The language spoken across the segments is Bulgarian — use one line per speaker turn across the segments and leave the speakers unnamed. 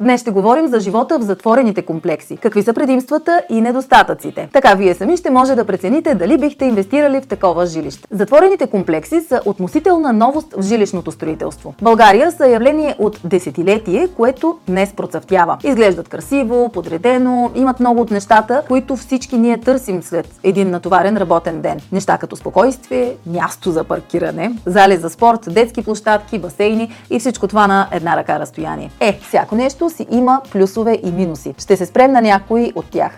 Днес ще говорим за живота в затворените комплекси. Какви са предимствата и недостатъците. Така вие сами ще може да прецените дали бихте инвестирали в такова жилище. Затворените комплекси са относителна новост в жилищното строителство. България са явление от десетилетие, което днес процъфтява. Изглеждат красиво, подредено, имат много от нещата, които всички ние търсим след един натоварен работен ден. Неща като спокойствие, място за паркиране, зали за спорт, детски площадки, басейни и всичко това на една ръка разстояние. Е, всяко нещо си има плюсове и минуси. Ще се спрем на някои от тях.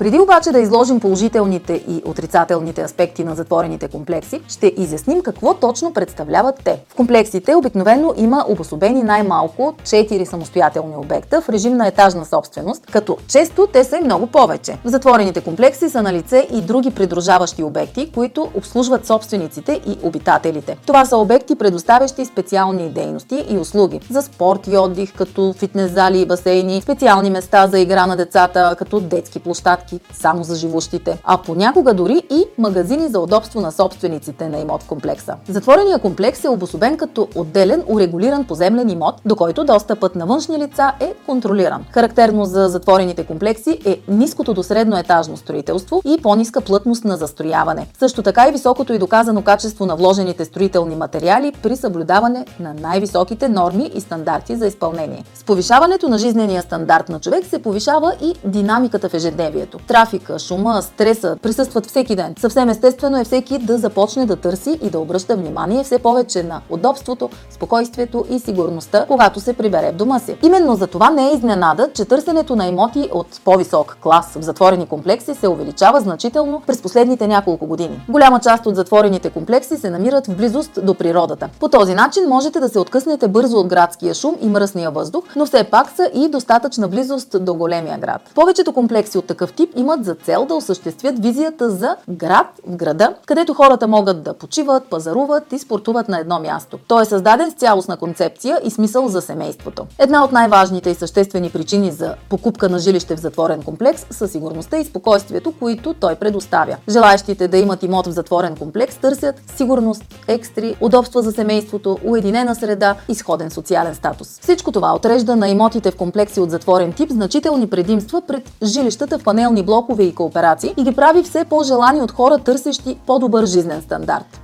Преди обаче да изложим положителните и отрицателните аспекти на затворените комплекси, ще изясним какво точно представляват те. В комплексите обикновено има обособени най-малко 4 самостоятелни обекта в режим на етажна собственост, като често те са и много повече. В затворените комплекси са на лице и други придружаващи обекти, които обслужват собствениците и обитателите. Това са обекти, предоставящи специални дейности и услуги за спорт и отдих, като фитнес зали и басейни, специални места за игра на децата, като детски площадки, площадки само за живущите, а понякога дори и магазини за удобство на собствениците на имот в комплекса. Затворения комплекс е обособен като отделен урегулиран поземлен имот, до който достъпът на външни лица е контролиран. Характерно за затворените комплекси е ниското до средно етажно строителство и по-ниска плътност на застрояване. Също така и високото и доказано качество на вложените строителни материали при съблюдаване на най-високите норми и стандарти за изпълнение. С повишаването на жизнения стандарт на човек се повишава и динамиката в ежедневието. Трафика, шума, стреса присъстват всеки ден. Съвсем естествено е всеки да започне да търси и да обръща внимание все повече на удобството, спокойствието и сигурността, когато се прибере в дома си. Именно за това не е изненада, че търсенето на имоти от по-висок клас в затворени комплекси се увеличава значително през последните няколко години. Голяма част от затворените комплекси се намират в близост до природата. По този начин можете да се откъснете бързо от градския шум и мръсния въздух, но все пак са и достатъчна близост до големия град. Повечето комплекси от такъв тип имат за цел да осъществят визията за град в града, където хората могат да почиват, пазаруват и спортуват на едно място. Той е създаден с цялостна концепция и смисъл за семейството. Една от най-важните и съществени причини за покупка на жилище в затворен комплекс са сигурността и спокойствието, които той предоставя. Желаящите да имат имот в затворен комплекс търсят сигурност, екстри, удобства за семейството, уединена среда и сходен социален статус. Всичко това отрежда на имотите в комплекси от затворен тип значителни предимства пред жилищата в панелни социални блокове и кооперации и ги прави все по-желани от хора, търсещи по-добър жизнен стандарт.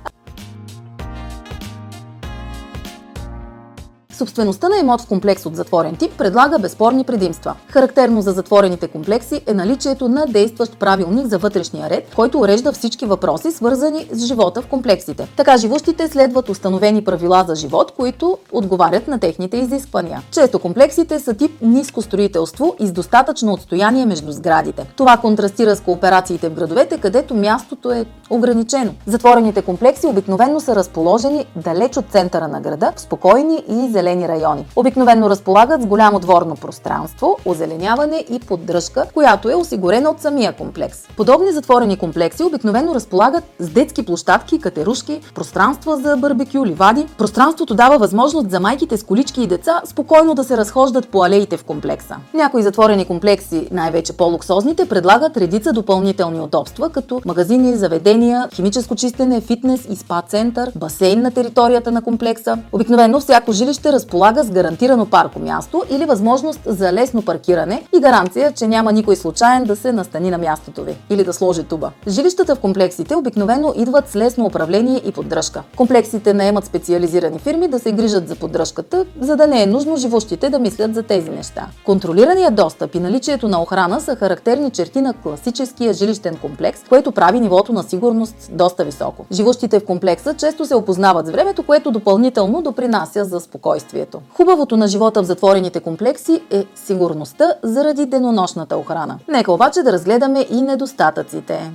Собствеността на имот в комплекс от затворен тип предлага безспорни предимства. Характерно за затворените комплекси е наличието на действащ правилник за вътрешния ред, който урежда всички въпроси, свързани с живота в комплексите. Така живущите следват установени правила за живот, които отговарят на техните изисквания. Често комплексите са тип ниско строителство и с достатъчно отстояние между сградите. Това контрастира с кооперациите в градовете, където мястото е ограничено. Затворените комплекси обикновено са разположени далеч от центъра на града, в спокойни и зелени зелени райони. Обикновено разполагат с голямо дворно пространство, озеленяване и поддръжка, която е осигурена от самия комплекс. Подобни затворени комплекси обикновено разполагат с детски площадки, катерушки, пространства за барбекю, ливади. Пространството дава възможност за майките с колички и деца спокойно да се разхождат по алеите в комплекса. Някои затворени комплекси, най-вече по-луксозните, предлагат редица допълнителни удобства, като магазини, заведения, химическо чистене, фитнес и спа център, басейн на територията на комплекса. Обикновено всяко жилище разполага с гарантирано парко място или възможност за лесно паркиране и гаранция, че няма никой случайен да се настани на мястото ви или да сложи туба. Жилищата в комплексите обикновено идват с лесно управление и поддръжка. Комплексите наемат специализирани фирми да се грижат за поддръжката, за да не е нужно живущите да мислят за тези неща. Контролираният достъп и наличието на охрана са характерни черти на класическия жилищен комплекс, което прави нивото на сигурност доста високо. Живущите в комплекса често се опознават с времето, което допълнително допринася за спокойствие спокойствието. Хубавото на живота в затворените комплекси е сигурността заради денонощната охрана. Нека обаче да разгледаме и недостатъците.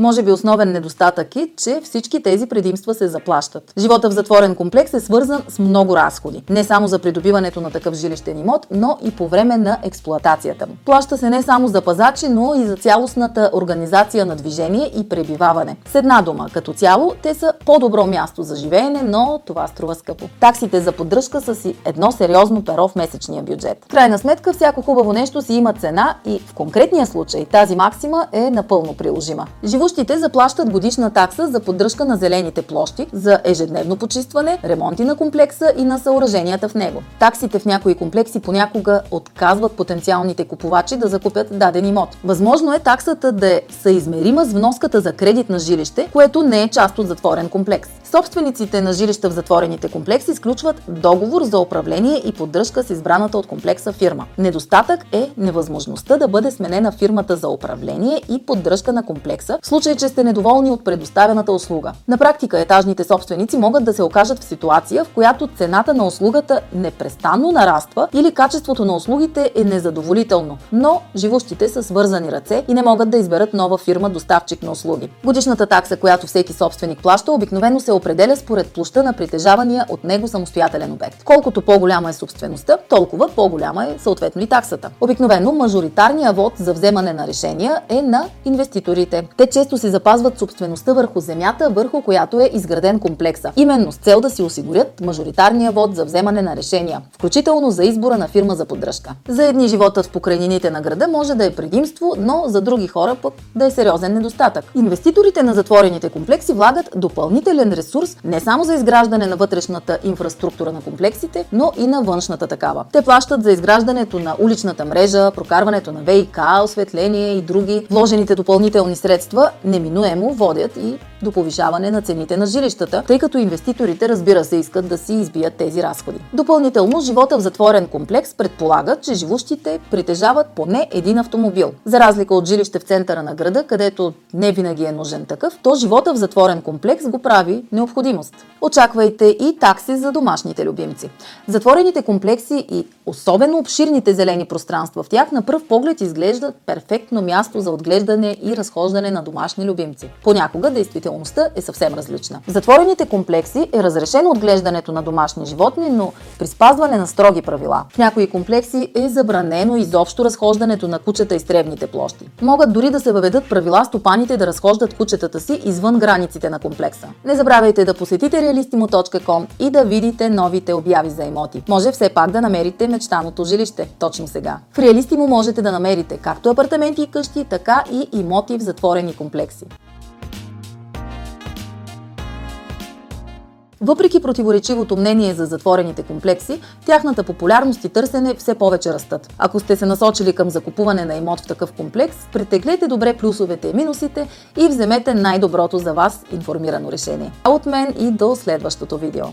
Може би основен недостатък е, че всички тези предимства се заплащат. Живота в затворен комплекс е свързан с много разходи. Не само за придобиването на такъв жилищен имот, но и по време на експлоатацията му. Плаща се не само за пазачи, но и за цялостната организация на движение и пребиваване. С една дума, като цяло, те са по-добро място за живеене, но това струва скъпо. Таксите за поддръжка са си едно сериозно перо в месечния бюджет. В крайна сметка, всяко хубаво нещо си има цена и в конкретния случай тази максима е напълно приложима. Живущите заплащат годишна такса за поддръжка на зелените площи, за ежедневно почистване, ремонти на комплекса и на съоръженията в него. Таксите в някои комплекси понякога отказват потенциалните купувачи да закупят даден имот. Възможно е таксата да е съизмерима с вноската за кредит на жилище, което не е част от затворен комплекс. Собствениците на жилища в затворените комплекси изключват договор за управление и поддръжка с избраната от комплекса фирма. Недостатък е невъзможността да бъде сменена фирмата за управление и поддръжка на комплекса, в случай, че сте недоволни от предоставената услуга. На практика етажните собственици могат да се окажат в ситуация, в която цената на услугата непрестанно нараства или качеството на услугите е незадоволително, но живущите са свързани ръце и не могат да изберат нова фирма доставчик на услуги. Годишната такса, която всеки собственик плаща, обикновено се определя според площа на притежавания от него самостоятелен обект. Колкото по-голяма е собствеността, толкова по-голяма е съответно и таксата. Обикновено мажоритарният вод за вземане на решения е на инвеститорите. Те често си запазват собствеността върху земята, върху която е изграден комплекса. Именно с цел да си осигурят мажоритарния вод за вземане на решения, включително за избора на фирма за поддръжка. За едни животът в покрайнините на града може да е предимство, но за други хора пък да е сериозен недостатък. Инвеститорите на затворените комплекси влагат допълнителен ресурс ресурс не само за изграждане на вътрешната инфраструктура на комплексите, но и на външната такава. Те плащат за изграждането на уличната мрежа, прокарването на ВИК, осветление и други. Вложените допълнителни средства неминуемо водят и до повишаване на цените на жилищата, тъй като инвеститорите разбира се искат да си избият тези разходи. Допълнително, живота в затворен комплекс предполага, че живущите притежават поне един автомобил. За разлика от жилище в центъра на града, където не винаги е нужен такъв, то живота в затворен комплекс го прави необходимост. Очаквайте и такси за домашните любимци. Затворените комплекси и особено обширните зелени пространства в тях на пръв поглед изглеждат перфектно място за отглеждане и разхождане на домашни любимци. Понякога действителността е съвсем различна. В затворените комплекси е разрешено отглеждането на домашни животни, но при спазване на строги правила. В някои комплекси е забранено изобщо разхождането на кучета и стребните площи. Могат дори да се въведат правила стопаните да разхождат кучетата си извън границите на комплекса. Не забравяйте да посетите realistimo.com и да видите новите обяви за имоти. Може все пак да намерите мечтаното жилище точно сега. В Realistimo можете да намерите както апартаменти и къщи, така и имоти в затворени комплекси. Въпреки противоречивото мнение за затворените комплекси, тяхната популярност и търсене все повече растат. Ако сте се насочили към закупуване на имот в такъв комплекс, претеглете добре плюсовете и минусите и вземете най-доброто за вас информирано решение. А от мен и до следващото видео.